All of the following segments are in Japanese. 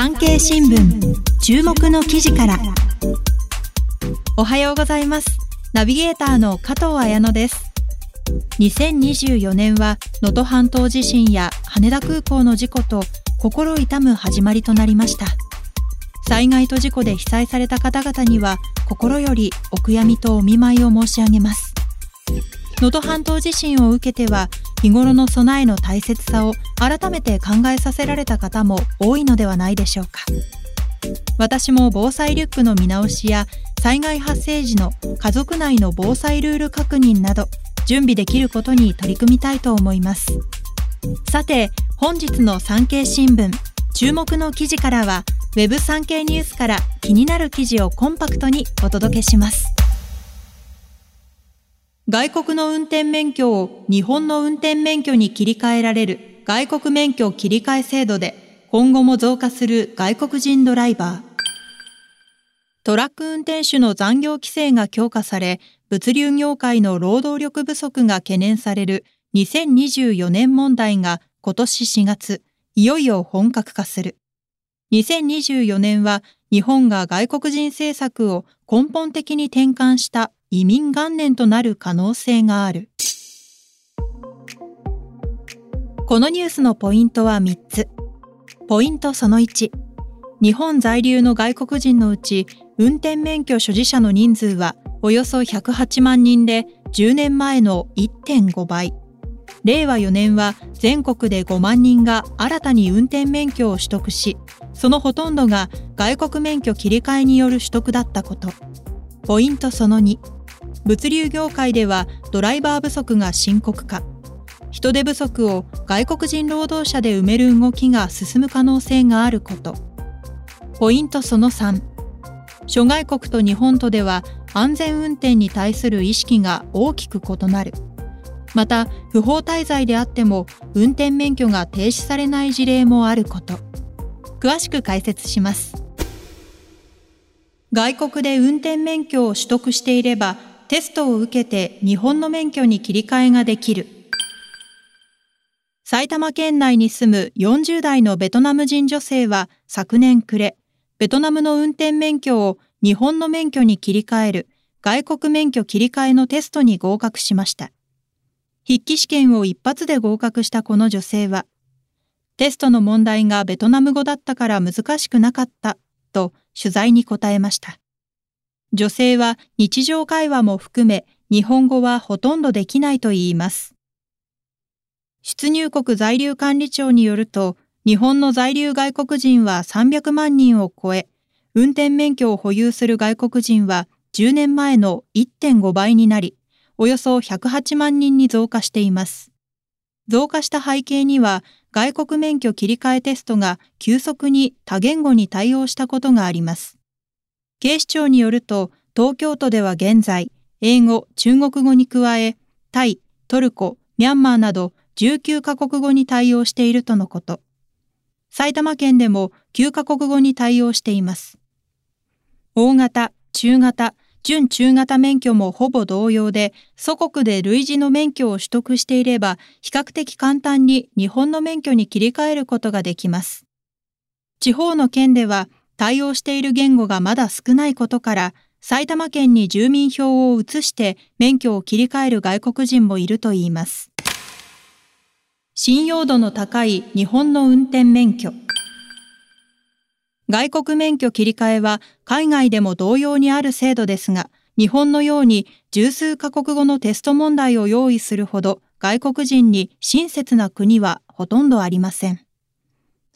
産経新聞注目の記事から。おはようございます。ナビゲーターの加藤彩乃です。2024年は能登半島地震や羽田空港の事故と心痛む始まりとなりました。災害と事故で被災された方々には心よりお悔やみとお見舞いを申し上げます。能登半島地震を受けては日頃の備えの大切さを改めて考えさせられた方も多いのではないでしょうか。私も防災リュックの見直しや災害発生時の家族内の防災ルール確認など準備できることに取り組みたいと思います。さて本日の産経新聞注目の記事からは Web 産経ニュースから気になる記事をコンパクトにお届けします。外国の運転免許を日本の運転免許に切り替えられる外国免許切り替え制度で今後も増加する外国人ドライバー。トラック運転手の残業規制が強化され、物流業界の労働力不足が懸念される2024年問題が今年4月、いよいよ本格化する。2024年は日本が外国人政策を根本的に転換した移民元年となる可能性がある。このニュースのポイントは3つ。ポイントその1。日本在留の外国人のうち、運転免許所持者の人数はおよそ108万人で10年前の1.5倍。令和4年は全国で5万人が新たに運転免許を取得し、そのほとんどが外国免許切り替えによる取得だったこと。ポイントその2。物流業界ではドライバー不足が深刻化。人手不足を外国人労働者で埋める動きが進む可能性があること。ポイントその3。諸外国と日本とでは安全運転に対する意識が大きく異なる。また、不法滞在であっても運転免許が停止されない事例もあること。詳しく解説します。外国で運転免許を取得していれば、テストを受けて日本の免許に切り替えができる。埼玉県内に住む40代のベトナム人女性は昨年暮れ、ベトナムの運転免許を日本の免許に切り替える外国免許切り替えのテストに合格しました。筆記試験を一発で合格したこの女性は、テストの問題がベトナム語だったから難しくなかったと取材に答えました。女性は日常会話も含め日本語はほとんどできないと言います。出入国在留管理庁によると、日本の在留外国人は300万人を超え、運転免許を保有する外国人は10年前の1.5倍になり、およそ108万人に増加しています。増加した背景には、外国免許切り替えテストが急速に多言語に対応したことがあります。警視庁によると、東京都では現在、英語、中国語に加え、タイ、トルコ、ミャンマーなど19カ国語に対応しているとのこと。埼玉県でも9カ国語に対応しています。大型、中型、準中型免許もほぼ同様で、祖国で類似の免許を取得していれば、比較的簡単に日本の免許に切り替えることができます。地方の県では対応している言語がまだ少ないことから、埼玉県に住民票を移して免許を切り替える外国人もいるといいます。信用度の高い日本の運転免許。外国免許切り替えは海外でも同様にある制度ですが、日本のように十数カ国語のテスト問題を用意するほど外国人に親切な国はほとんどありません。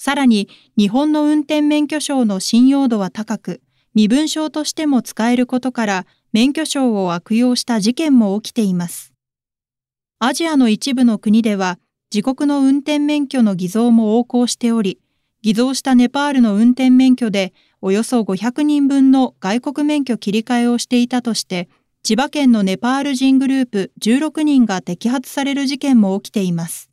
さらに日本の運転免許証の信用度は高く、身分証としても使えることから免許証を悪用した事件も起きています。アジアの一部の国では自国の運転免許の偽造も横行しており、偽造したネパールの運転免許でおよそ500人分の外国免許切り替えをしていたとして、千葉県のネパール人グループ16人が摘発される事件も起きています。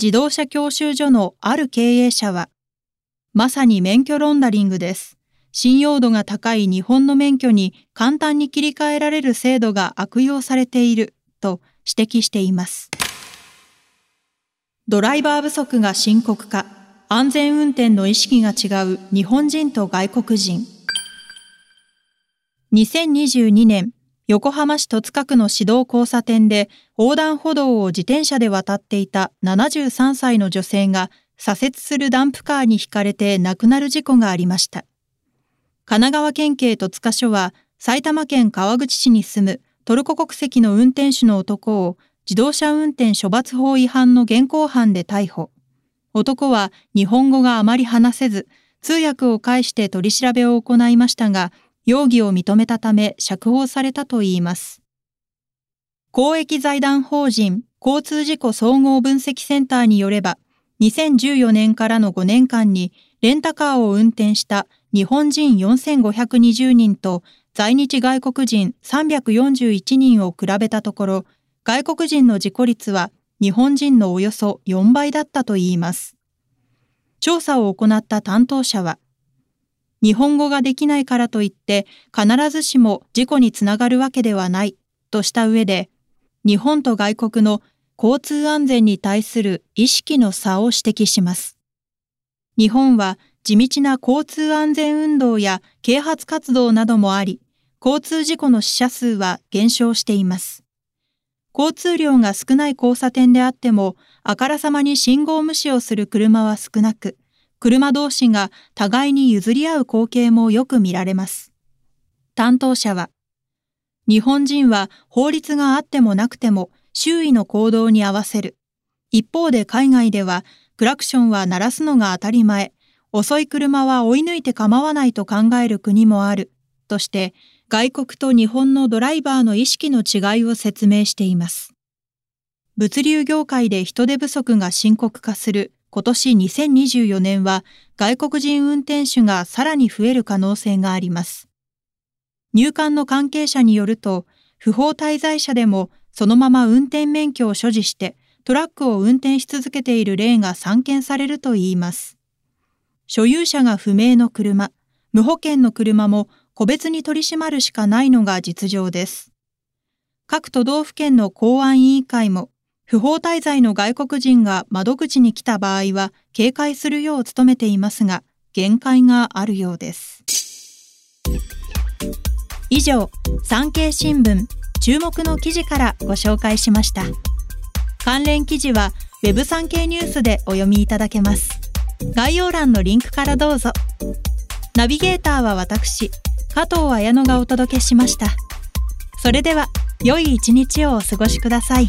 自動車教習所のある経営者は、まさに免許ロンダリングです。信用度が高い日本の免許に簡単に切り替えられる制度が悪用されていると指摘しています。ドライバー不足が深刻化。安全運転の意識が違う日本人と外国人。2022年、横浜市戸塚区の市道交差点で横断歩道を自転車で渡っていた73歳の女性が左折するダンプカーにひかれて亡くなる事故がありました。神奈川県警戸塚署は埼玉県川口市に住むトルコ国籍の運転手の男を自動車運転処罰法違反の現行犯で逮捕。男は日本語があまり話せず、通訳を介して取り調べを行いましたが、容疑を認めたため釈放されたといいます。公益財団法人交通事故総合分析センターによれば、2014年からの5年間にレンタカーを運転した日本人4520人と在日外国人341人を比べたところ、外国人の事故率は日本人のおよそ4倍だったといいます。調査を行った担当者は、日本語ができないからといって必ずしも事故につながるわけではないとした上で、日本と外国の交通安全に対する意識の差を指摘します。日本は地道な交通安全運動や啓発活動などもあり、交通事故の死者数は減少しています。交通量が少ない交差点であっても、あからさまに信号無視をする車は少なく、車同士が互いに譲り合う光景もよく見られます。担当者は、日本人は法律があってもなくても周囲の行動に合わせる。一方で海外ではクラクションは鳴らすのが当たり前、遅い車は追い抜いて構わないと考える国もある、として外国と日本のドライバーの意識の違いを説明しています。物流業界で人手不足が深刻化する今年2024年は外国人運転手がさらに増える可能性があります。入管の関係者によると、不法滞在者でもそのまま運転免許を所持してトラックを運転し続けている例が散見されるといいます。所有者が不明の車、無保険の車も個別に取り締まるしかないのが実情です。各都道府県の公安委員会も不法滞在の外国人が窓口に来た場合は警戒するよう努めていますが、限界があるようです。以上、産経新聞注目の記事からご紹介しました。関連記事は Web 産経ニュースでお読みいただけます。概要欄のリンクからどうぞ。ナビゲーターは私、加藤綾乃がお届けしました。それでは、良い一日をお過ごしください。